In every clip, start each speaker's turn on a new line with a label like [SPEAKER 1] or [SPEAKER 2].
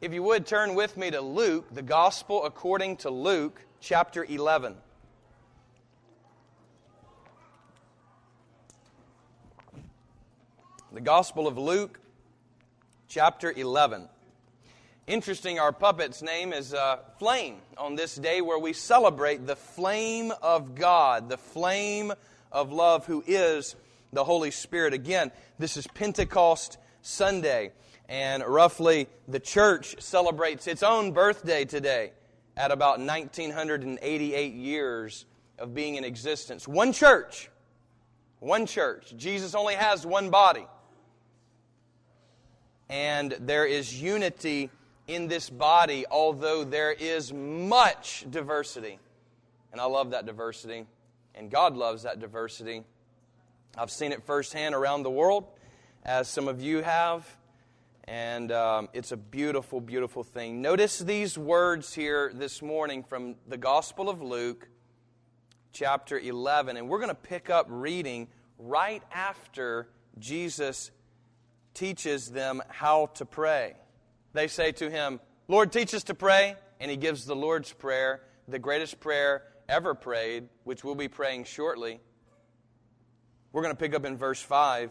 [SPEAKER 1] If you would turn with me to Luke, the Gospel according to Luke, chapter 11. The Gospel of Luke, chapter 11. Interesting, our puppet's name is uh, Flame on this day where we celebrate the flame of God, the flame of love, who is the Holy Spirit. Again, this is Pentecost Sunday. And roughly, the church celebrates its own birthday today at about 1988 years of being in existence. One church. One church. Jesus only has one body. And there is unity in this body, although there is much diversity. And I love that diversity. And God loves that diversity. I've seen it firsthand around the world, as some of you have. And um, it's a beautiful, beautiful thing. Notice these words here this morning from the Gospel of Luke, chapter 11. And we're going to pick up reading right after Jesus teaches them how to pray. They say to him, Lord, teach us to pray. And he gives the Lord's Prayer, the greatest prayer ever prayed, which we'll be praying shortly. We're going to pick up in verse 5.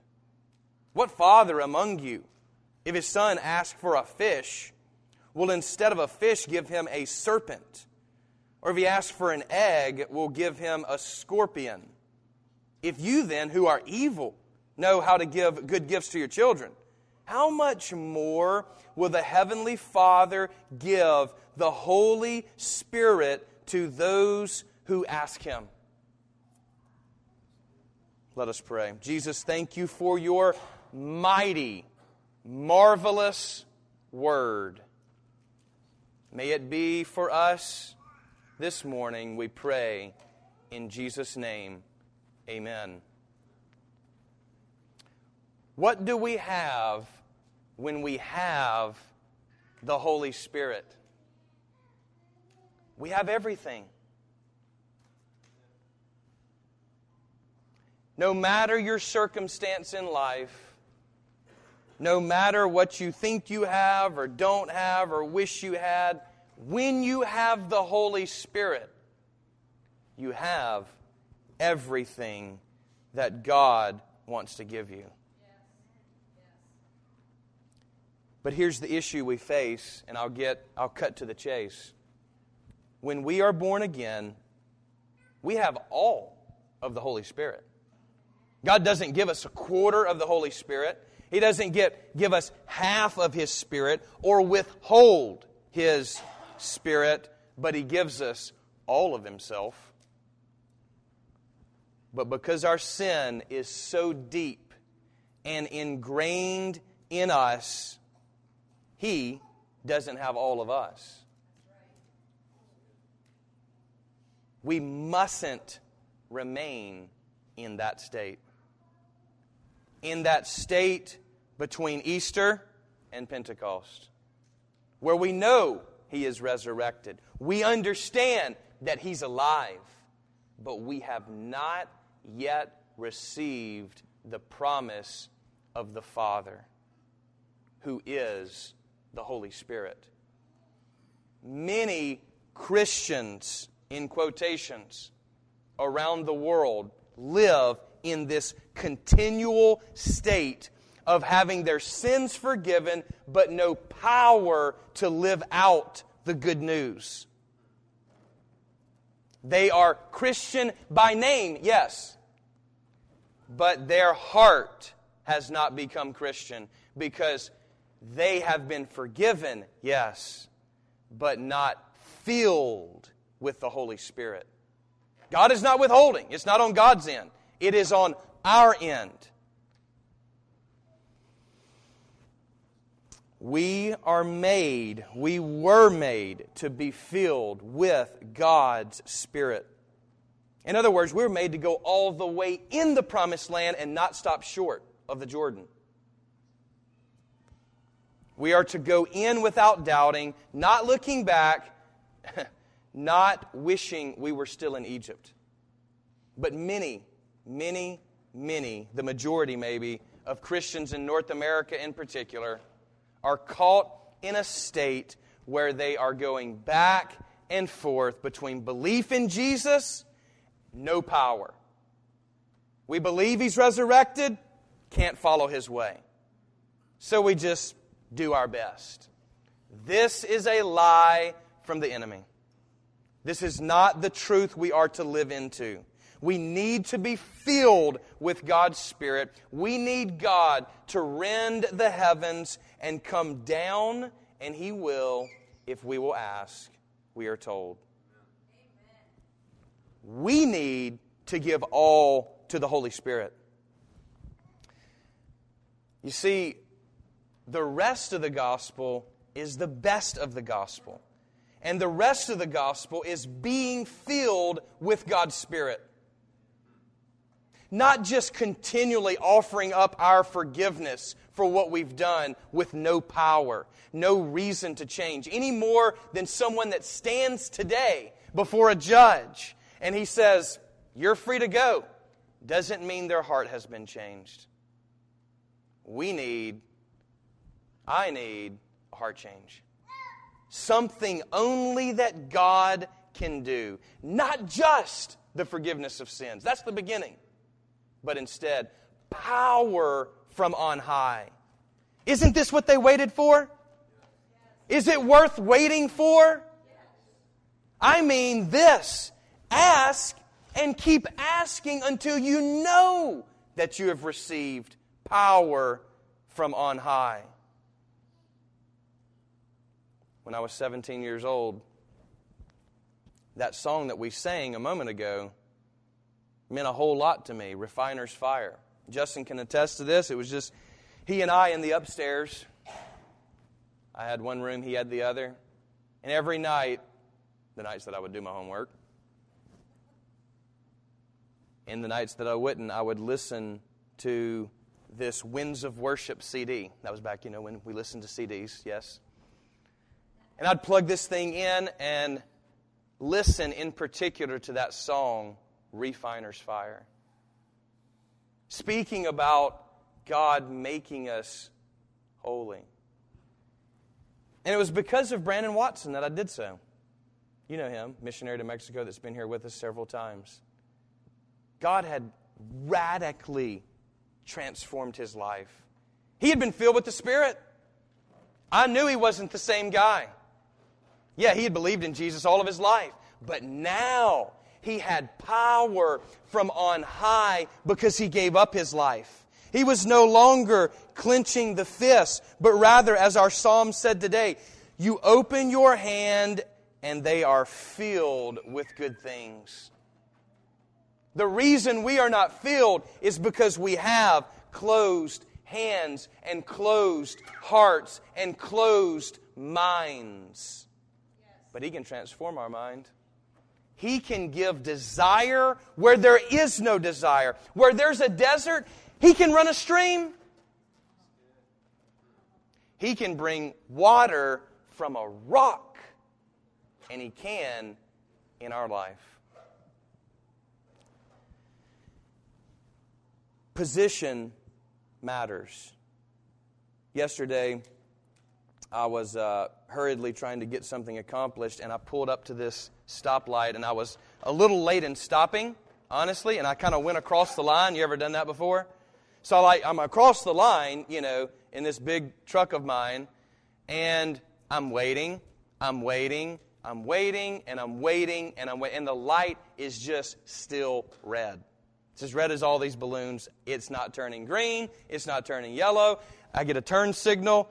[SPEAKER 1] What father among you, if his son asks for a fish, will instead of a fish give him a serpent? Or if he asks for an egg, will give him a scorpion? If you then, who are evil, know how to give good gifts to your children, how much more will the Heavenly Father give the Holy Spirit to those who ask Him? Let us pray. Jesus, thank you for your mighty, marvelous word. May it be for us this morning, we pray. In Jesus' name, amen. What do we have when we have the Holy Spirit? We have everything. No matter your circumstance in life, no matter what you think you have or don't have or wish you had, when you have the Holy Spirit, you have everything that God wants to give you. But here's the issue we face, and I'll get I'll cut to the chase. When we are born again, we have all of the Holy Spirit. God doesn't give us a quarter of the Holy Spirit. He doesn't get, give us half of His Spirit or withhold His Spirit, but He gives us all of Himself. But because our sin is so deep and ingrained in us, He doesn't have all of us. We mustn't remain in that state. In that state between Easter and Pentecost, where we know He is resurrected. We understand that He's alive, but we have not yet received the promise of the Father, who is the Holy Spirit. Many Christians, in quotations, around the world live in this continual state of having their sins forgiven, but no power to live out the good news. They are Christian by name, yes, but their heart has not become Christian because they have been forgiven, yes, but not filled with the Holy Spirit. God is not withholding, it's not on God's end, it is on our end. We are made, we were made to be filled with God's Spirit. In other words, we were made to go all the way in the promised land and not stop short of the Jordan. We are to go in without doubting, not looking back, not wishing we were still in Egypt. But many, many, many, the majority maybe, of Christians in North America in particular, are caught in a state where they are going back and forth between belief in Jesus, no power. We believe he's resurrected, can't follow his way. So we just do our best. This is a lie from the enemy. This is not the truth we are to live into. We need to be filled with God's Spirit. We need God to rend the heavens and come down, and He will if we will ask, we are told. We need to give all to the Holy Spirit. You see, the rest of the gospel is the best of the gospel. And the rest of the gospel is being filled with God's Spirit not just continually offering up our forgiveness for what we've done with no power, no reason to change, any more than someone that stands today before a judge and he says, You're free to go, doesn't mean their heart has been changed. We need, I need a heart change. Something only that God can do, not just the forgiveness of sins. That's the beginning but instead power from on high. Isn't this what they waited for? Is it worth waiting for? I mean this. Ask and keep asking until you know that you have received power from on high. When I was 17 years old, that song that we sang a moment ago meant a whole lot to me. Refiner's Fire. Justin can attest to this. It was just he and I in the upstairs. I had one room, he had the other. And every night, the nights that I would do my homework, in the nights that I wouldn't, I would listen to this Winds of Worship CD. That was back, you know, when we listened to CDs, yes. And I'd plug this thing in and listen in particular to that song refiner's fire. Speaking about God making us holy. And it was because of Brandon Watson that I did so. You know him, missionary to Mexico that's been here with us several times. God had radically transformed his life. He had been filled with the Spirit. I knew he wasn't the same guy. Yeah, he had believed in Jesus all of his life. But now he had power from on high because he gave up his life. He was no longer clenching the fist, but rather, as our psalm said today, you open your hand and they are filled with good things. The reason we are not filled is because we have closed hands and closed hearts and closed minds. But He can transform our mind. He can give desire where there is no desire. Where there's a desert, He can run a stream. He can bring water from a rock, and He can in our life. Position matters. Yesterday, I was uh, hurriedly trying to get something accomplished, and I pulled up to this stoplight, and I was a little late in stopping, honestly, and I kind of went across the line. You ever done that before? So like, I'm across the line, you know, in this big truck of mine, and I'm waiting. I'm waiting, I'm waiting, and I'm waiting, and I'm waiting, and the light is just still red. It's as red as all these balloons. It's not turning green, it's not turning yellow. I get a turn signal.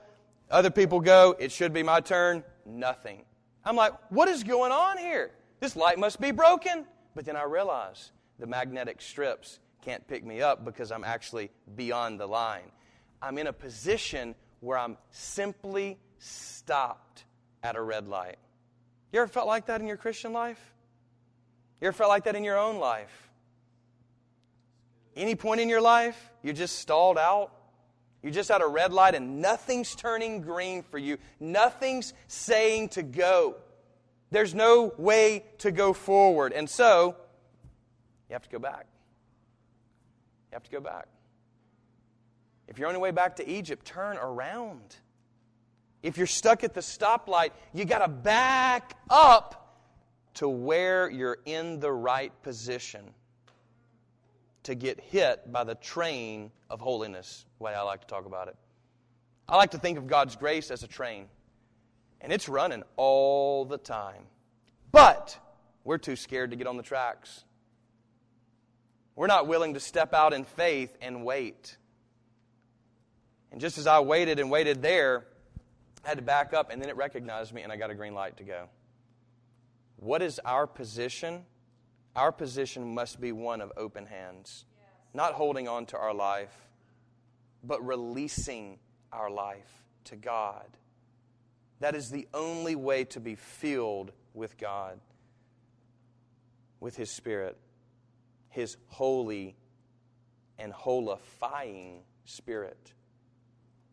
[SPEAKER 1] Other people go, it should be my turn. Nothing. I'm like, what is going on here? This light must be broken. But then I realize the magnetic strips can't pick me up because I'm actually beyond the line. I'm in a position where I'm simply stopped at a red light. You ever felt like that in your Christian life? You ever felt like that in your own life? Any point in your life, you're just stalled out? You're just at a red light and nothing's turning green for you. Nothing's saying to go. There's no way to go forward. And so, you have to go back. You have to go back. If you're on your way back to Egypt, turn around. If you're stuck at the stoplight, you got to back up to where you're in the right position to get hit by the train of holiness, the way I like to talk about it. I like to think of God's grace as a train, and it's running all the time. But we're too scared to get on the tracks. We're not willing to step out in faith and wait. And just as I waited and waited there, I had to back up, and then it recognized me, and I got a green light to go. What is our position? Our position must be one of open hands, not holding on to our life, but releasing our life to God. That is the only way to be filled with God, with His Spirit, His holy and holifying Spirit.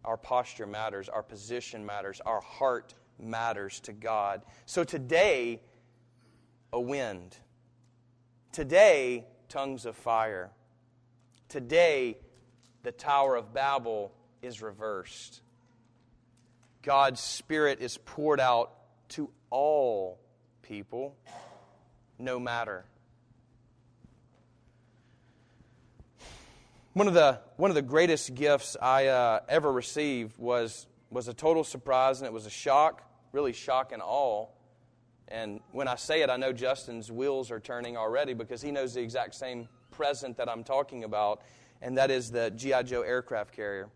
[SPEAKER 1] Our posture matters, our position matters, our heart matters to God. So today, a wind. Today, tongues of fire. Today, the Tower of Babel is reversed. God's Spirit is poured out to all people, no matter. One of the, one of the greatest gifts I uh, ever received was, was a total surprise, and it was a shock, really shock and awe. And when I say it, I know Justin's wheels are turning already because he knows the exact same present that I'm talking about, and that is the G.I. Joe aircraft carrier.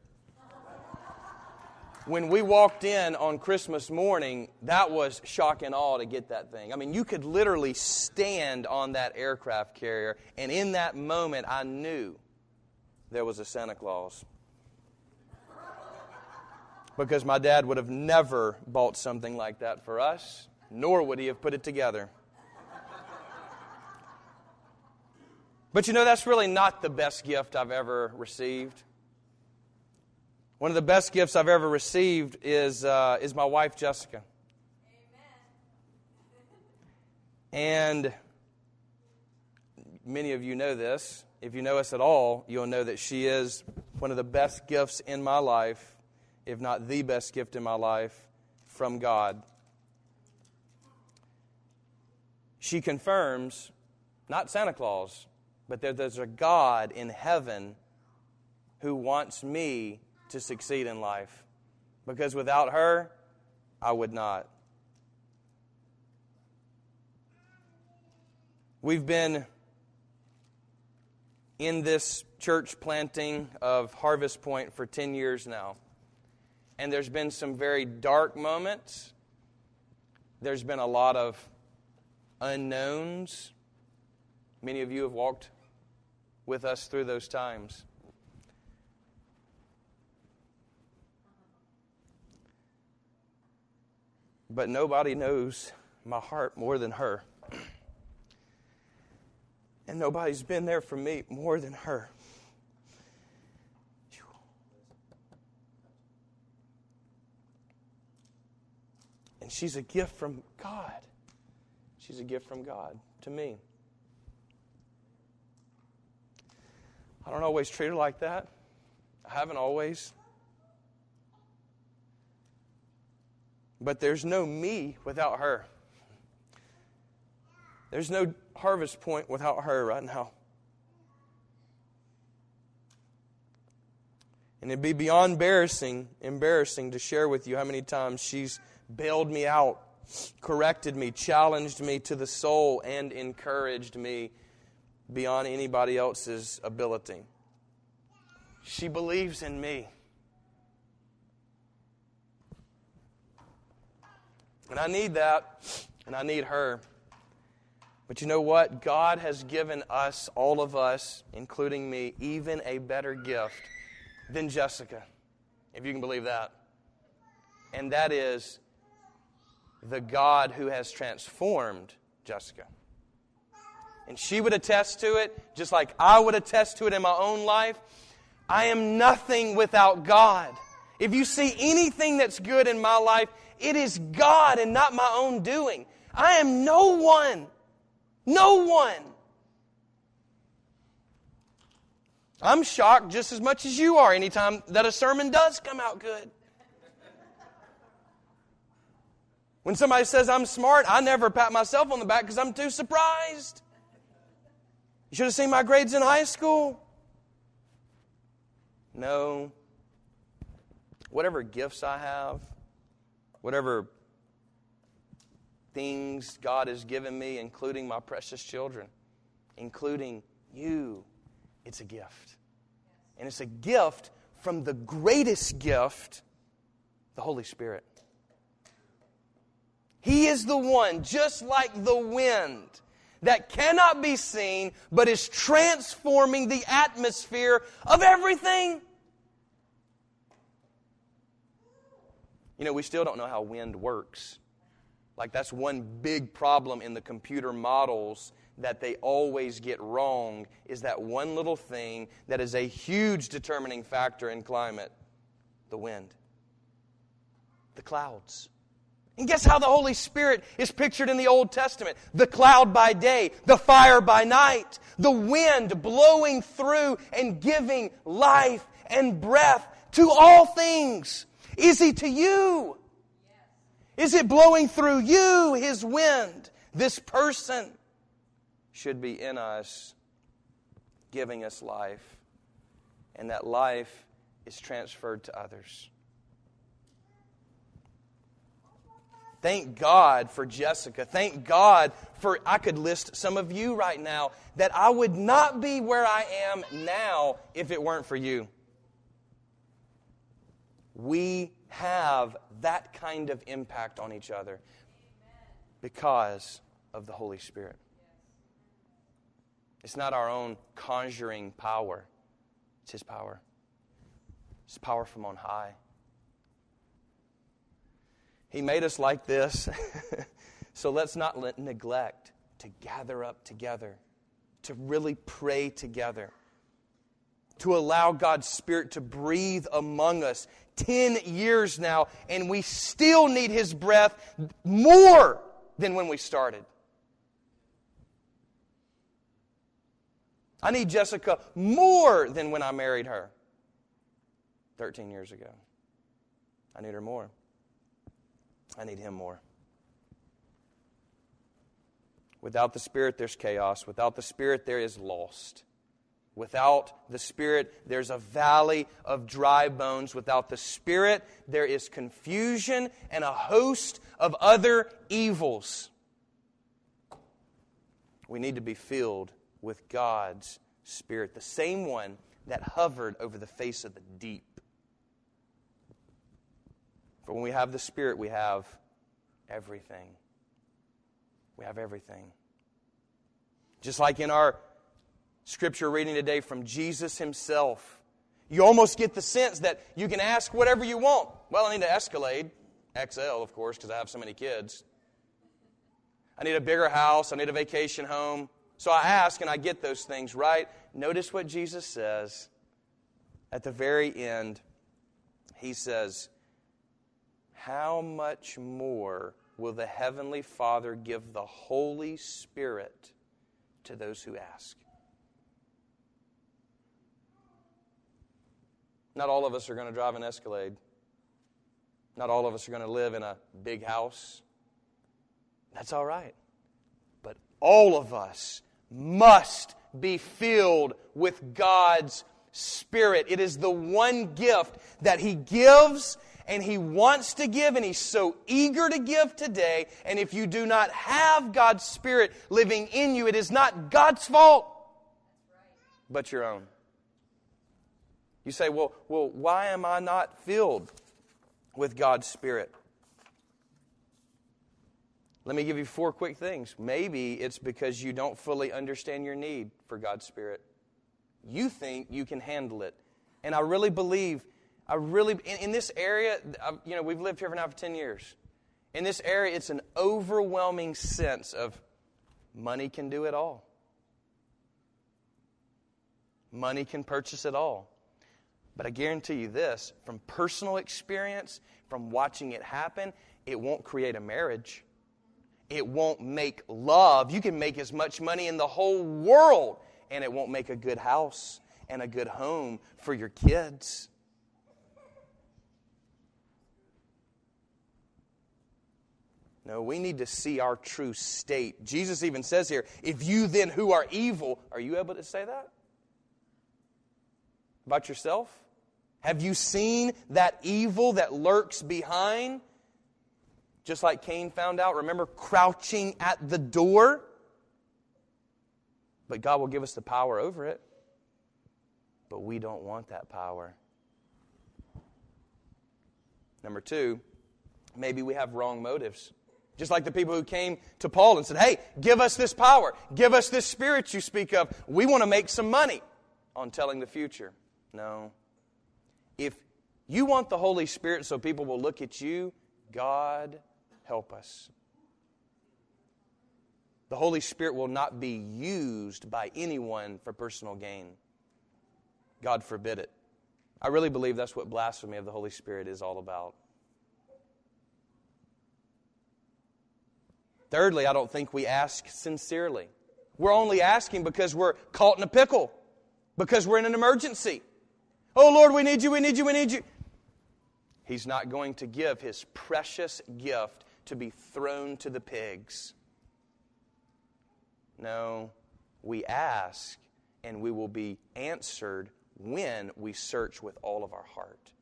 [SPEAKER 1] When we walked in on Christmas morning, that was shock and awe to get that thing. I mean, you could literally stand on that aircraft carrier, and in that moment, I knew there was a Santa Claus. Because my dad would have never bought something like that for us, nor would he have put it together. But you know, that's really not the best gift I've ever received. One of the best gifts I've ever received is, uh, is my wife, Jessica. And many of you know this if you know us at all, you'll know that she is one of the best gifts in my life, if not the best gift in my life, from God. She confirms, not Santa Claus, but that there's a God in heaven who wants me to succeed in life. Because without her, I would not. We've been in this church planting of Harvest Point for 10 years now. And there's been some very dark moments. There's been a lot of unknowns. Many of you have walked with us through those times. But nobody knows my heart more than her. And nobody's been there for me more than her. And she's a gift from God. She's a gift from God to me. I don't always treat her like that. I haven't always. But there's no me without her. There's no harvest point without her right now. And it'd be beyond embarrassing, embarrassing to share with you how many times she's bailed me out corrected me, challenged me to the soul, and encouraged me beyond anybody else's ability. She believes in me. And I need that, and I need her. But you know what? God has given us, all of us, including me, even a better gift than Jessica, if you can believe that. And that is the God who has transformed Jessica. And she would attest to it, just like I would attest to it in my own life. I am nothing without God. If you see anything that's good in my life, it is God and not my own doing. I am no one. No one. I'm shocked just as much as you are anytime that a sermon does come out good. When somebody says I'm smart, I never pat myself on the back because I'm too surprised. You should have seen my grades in high school. No. Whatever gifts I have, whatever things God has given me, including my precious children, including you, it's a gift. And it's a gift from the greatest gift, the Holy Spirit. He is the one, just like the wind, that cannot be seen, but is transforming the atmosphere of everything. You know, we still don't know how wind works. Like, that's one big problem in the computer models that they always get wrong is that one little thing that is a huge determining factor in climate the wind, the clouds. And guess how the Holy Spirit is pictured in the Old Testament? The cloud by day, the fire by night, the wind blowing through and giving life and breath to all things. Is He to you? Is it blowing through you, His wind? This person should be in us, giving us life, and that life is transferred to others. Thank God for Jessica. Thank God for, I could list some of you right now, that I would not be where I am now if it weren't for you. We have that kind of impact on each other because of the Holy Spirit. It's not our own conjuring power, it's His power. It's power from on high. He made us like this. so let's not let neglect to gather up together, to really pray together, to allow God's Spirit to breathe among us. 10 years now, and we still need His breath more than when we started. I need Jessica more than when I married her 13 years ago. I need her more. I need Him more. Without the Spirit, there's chaos. Without the Spirit, there is lost. Without the Spirit, there's a valley of dry bones. Without the Spirit, there is confusion and a host of other evils. We need to be filled with God's Spirit, the same one that hovered over the face of the deep. When we have the Spirit, we have everything. We have everything. Just like in our scripture reading today from Jesus himself, you almost get the sense that you can ask whatever you want. Well, I need an Escalade, XL, of course, because I have so many kids. I need a bigger house. I need a vacation home. So I ask and I get those things, right? Notice what Jesus says at the very end. He says, how much more will the Heavenly Father give the Holy Spirit to those who ask? Not all of us are going to drive an Escalade. Not all of us are going to live in a big house. That's all right. But all of us must be filled with God's Spirit. It is the one gift that He gives and He wants to give, and He's so eager to give today. And if you do not have God's Spirit living in you, it is not God's fault, but your own. You say, well, well, why am I not filled with God's Spirit? Let me give you four quick things. Maybe it's because you don't fully understand your need for God's Spirit. You think you can handle it. And I really believe, I really, in, in this area, I've, you know, we've lived here for now for 10 years. In this area, it's an overwhelming sense of money can do it all. Money can purchase it all. But I guarantee you this from personal experience, from watching it happen, it won't create a marriage. It won't make love. You can make as much money in the whole world, and it won't make a good house and a good home for your kids. No, we need to see our true state. Jesus even says here, if you then who are evil, are you able to say that? About yourself? Have you seen that evil that lurks behind? Just like Cain found out, remember, crouching at the door? But God will give us the power over it. But we don't want that power. Number two, maybe we have wrong motives. Just like the people who came to Paul and said, Hey, give us this power. Give us this spirit you speak of. We want to make some money on telling the future. No. If you want the Holy Spirit so people will look at you, God help us. The Holy Spirit will not be used by anyone for personal gain. God forbid it. I really believe that's what blasphemy of the Holy Spirit is all about. Thirdly, I don't think we ask sincerely. We're only asking because we're caught in a pickle, because we're in an emergency. Oh, Lord, we need you, we need you, we need you. He's not going to give his precious gift to be thrown to the pigs. No, we ask and we will be answered when we search with all of our heart.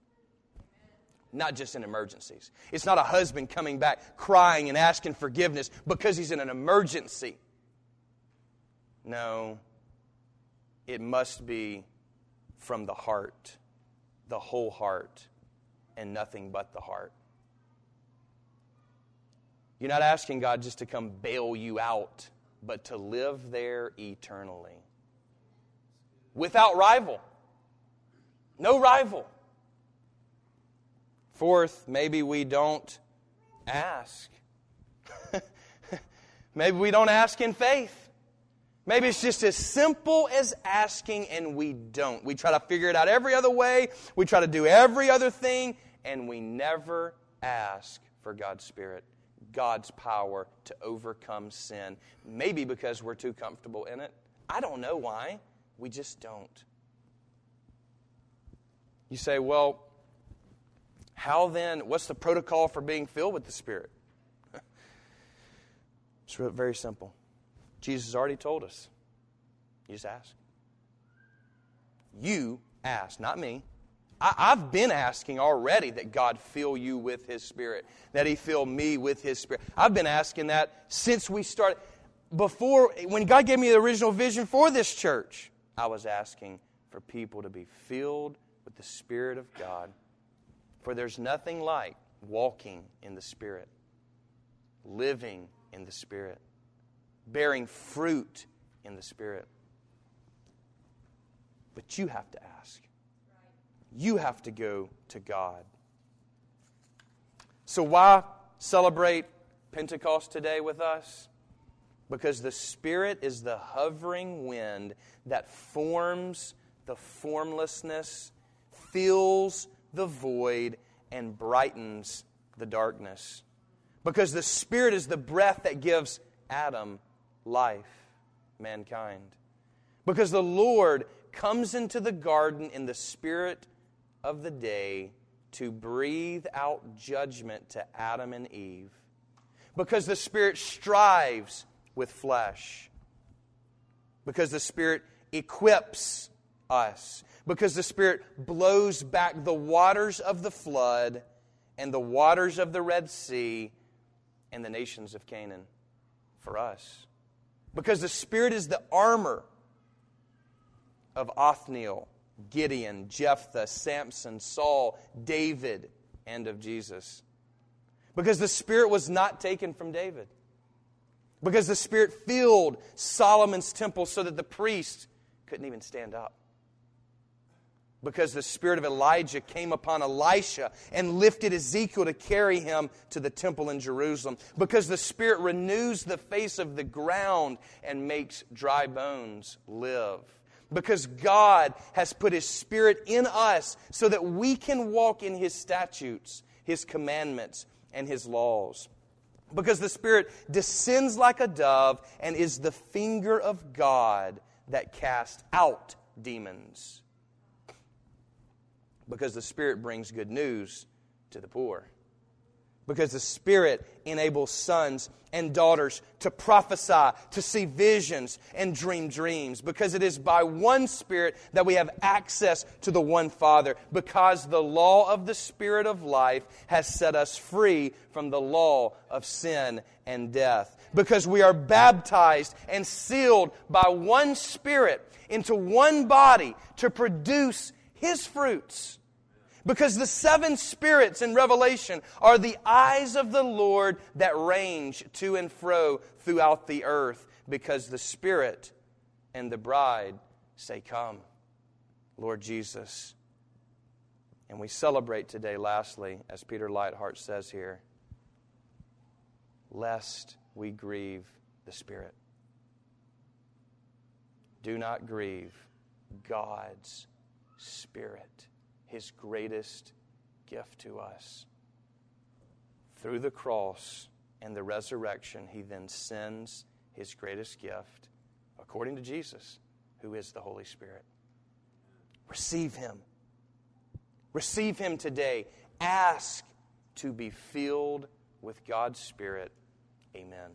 [SPEAKER 1] Not just in emergencies. It's not a husband coming back crying and asking forgiveness because he's in an emergency. No, it must be from the heart, the whole heart, and nothing but the heart. You're not asking God just to come bail you out, but to live there eternally. Without rival. No rival. Fourth, maybe we don't ask. maybe we don't ask in faith. Maybe it's just as simple as asking and we don't. We try to figure it out every other way, we try to do every other thing, and we never ask for God's Spirit. God's power to overcome sin. Maybe because we're too comfortable in it. I don't know why. We just don't. You say, well, how then, what's the protocol for being filled with the Spirit? it's very simple. Jesus already told us. You just ask. You ask, not me. I, have been asking already that God fill you with His Spirit, that He fill me with His Spirit. I've been asking that since we started. Before, when God gave me the original vision for this church, I was asking for people to be filled with the Spirit of God. For there's nothing like walking in the Spirit, living in the Spirit, bearing fruit in the Spirit. But you have to ask. You have to go to God. So, why celebrate Pentecost today with us? Because the Spirit is the hovering wind that forms the formlessness, fills the void, and brightens the darkness. Because the Spirit is the breath that gives Adam life, mankind. Because the Lord comes into the garden in the spirit of the day to breathe out judgment to Adam and Eve. Because the Spirit strives with flesh. Because the Spirit equips us. Because the Spirit blows back the waters of the flood and the waters of the Red Sea and the nations of Canaan for us. Because the Spirit is the armor of Othniel, Gideon, Jephthah, Samson, Saul, David, and of Jesus. Because the Spirit was not taken from David. Because the Spirit filled Solomon's temple so that the priest couldn't even stand up because the spirit of Elijah came upon Elisha and lifted Ezekiel to carry him to the temple in Jerusalem. Because the spirit renews the face of the ground and makes dry bones live. Because God has put his spirit in us so that we can walk in his statutes, his commandments, and his laws. Because the spirit descends like a dove and is the finger of God that casts out demons because the Spirit brings good news to the poor. Because the Spirit enables sons and daughters to prophesy, to see visions, and dream dreams. Because it is by one Spirit that we have access to the one Father. Because the law of the Spirit of life has set us free from the law of sin and death. Because we are baptized and sealed by one Spirit into one body to produce His fruits because the seven spirits in Revelation are the eyes of the Lord that range to and fro throughout the earth, because the Spirit and the bride say, Come, Lord Jesus. And we celebrate today, lastly, as Peter Leithart says here, lest we grieve the Spirit. Do not grieve God's Spirit his greatest gift to us. Through the cross and the resurrection, he then sends his greatest gift, according to Jesus, who is the Holy Spirit. Receive him. Receive him today. Ask to be filled with God's Spirit. Amen.